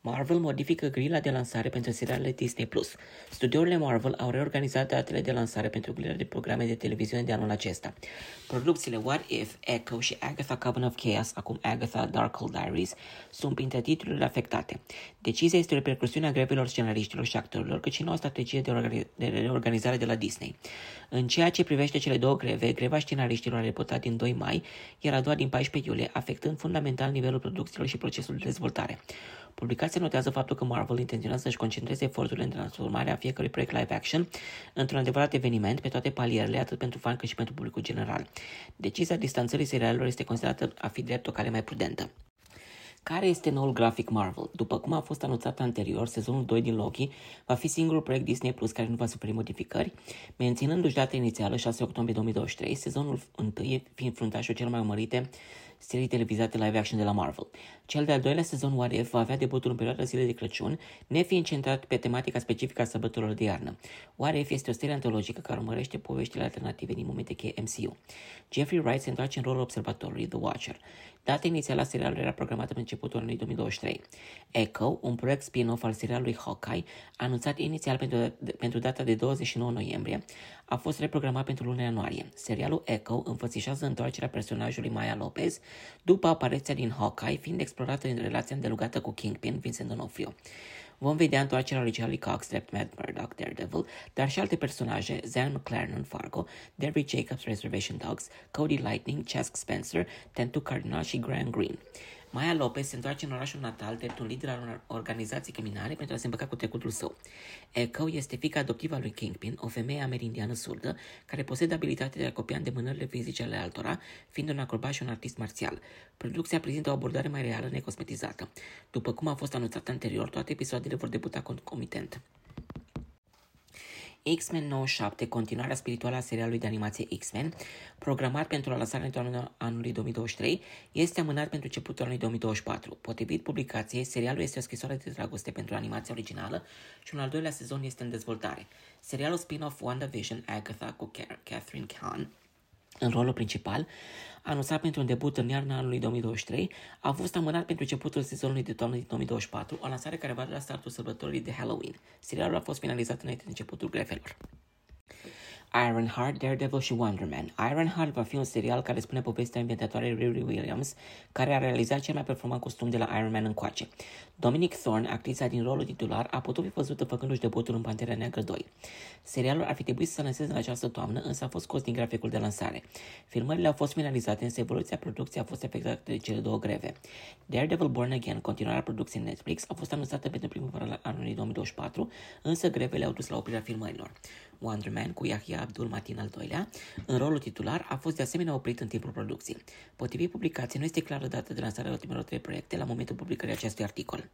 Marvel modifică grila de lansare pentru serialele Disney+. Plus. Studiourile Marvel au reorganizat datele de lansare pentru grila de programe de televiziune de anul acesta. Producțiile What If, Echo și Agatha Coven of Chaos, acum Agatha Darkhold Diaries, sunt printre titlurile afectate. Decizia este o repercusiune a grevelor scenariștilor și actorilor, cât și noua strategie de, organi- de reorganizare de la Disney. În ceea ce privește cele două greve, greva scenariștilor a reputat din 2 mai, iar a doua din 14 iulie, afectând fundamental nivelul producțiilor și procesul de dezvoltare. Publicația notează faptul că Marvel intenționează să-și concentreze eforturile în transformarea fiecărui proiect live action într-un adevărat eveniment pe toate palierele, atât pentru fan cât și pentru publicul general. Decizia distanțării serialelor este considerată a fi drept o cale mai prudentă. Care este noul grafic Marvel? După cum a fost anunțat anterior, sezonul 2 din Loki va fi singurul proiect Disney Plus care nu va suferi modificări, menținându-și data inițială 6 octombrie 2023, sezonul 1 fiind fruntașul cel mai urmărite serii televizate live action de la Marvel. Cel de-al doilea sezon What If va avea debutul în perioada zilei de Crăciun, nefiind centrat pe tematica specifică a sărbătorilor de iarnă. What If este o serie antologică care urmărește poveștile alternative din momente cheie MCU. Jeffrey Wright se întoarce în rolul observatorului The Watcher. Data inițială a serialului era programată pentru începutul anului 2023. Echo, un proiect spin-off al serialului Hawkeye, anunțat inițial pentru, pentru data de 29 noiembrie, a fost reprogramat pentru luna ianuarie. Serialul Echo înfățișează întoarcerea personajului Maya Lopez după apariția din Hawkeye, fiind explorată în relația îndelugată cu Kingpin, Vincent D'Onofrio. Vom vedea întoarcerea lui Charlie Cox, drept Matt Murdock, Daredevil, dar și alte personaje, Zan McLaren Fargo, Derry Jacobs, Reservation Dogs, Cody Lightning, Chask Spencer, Tentu Cardinal și Graham Greene. Maya Lopez se întoarce în orașul natal drept un lider al unor organizații criminale pentru a se împăca cu trecutul său. Echo este fica adoptivă a lui Kingpin, o femeie amerindiană surdă, care posedă abilitatea de a copia îndemânările fizice ale altora, fiind un acrobat și un artist marțial. Producția prezintă o abordare mai reală, necosmetizată. După cum a fost anunțat anterior, toate episoadele vor debuta concomitent. X-Men 97, continuarea spirituală a serialului de animație X-Men, programat pentru lansarea în anului 2023, este amânat pentru începutul anului 2024. Potrivit publicației, serialul este o scrisoare de dragoste pentru animația originală și un al doilea sezon este în dezvoltare. Serialul spin-off WandaVision Agatha cu Catherine Khan în rolul principal, anunțat pentru un debut în iarna anului 2023, a fost amânat pentru începutul sezonului de toamnă din 2024, o lansare care va da startul sărbătorii de Halloween. Serialul a fost finalizat înainte de începutul grevelor. Ironheart, Daredevil și Wonder Man. Ironheart va fi un serial care spune povestea inventatoarei Riri Williams, care a realizat cel mai performant costum de la Iron Man încoace. Dominic Thorne, actrița din rolul titular, a putut fi văzută făcându-și debutul în Pantera Neagră 2. Serialul ar fi trebuit să se lanseze în această toamnă, însă a fost scos din graficul de lansare. Filmările au fost finalizate, însă evoluția producției a fost efectuată de cele două greve. Daredevil Born Again, continuarea producției Netflix, a fost anunțată pentru primăvara anului 2024, însă grevele au dus la oprirea filmărilor. Wonder Man cu Yahya Abdul Matin al doilea, în rolul titular, a fost de asemenea oprit în timpul producției. Potrivit publicației, nu este clară data de lansare a ultimelor trei proiecte la momentul publicării acestui articol.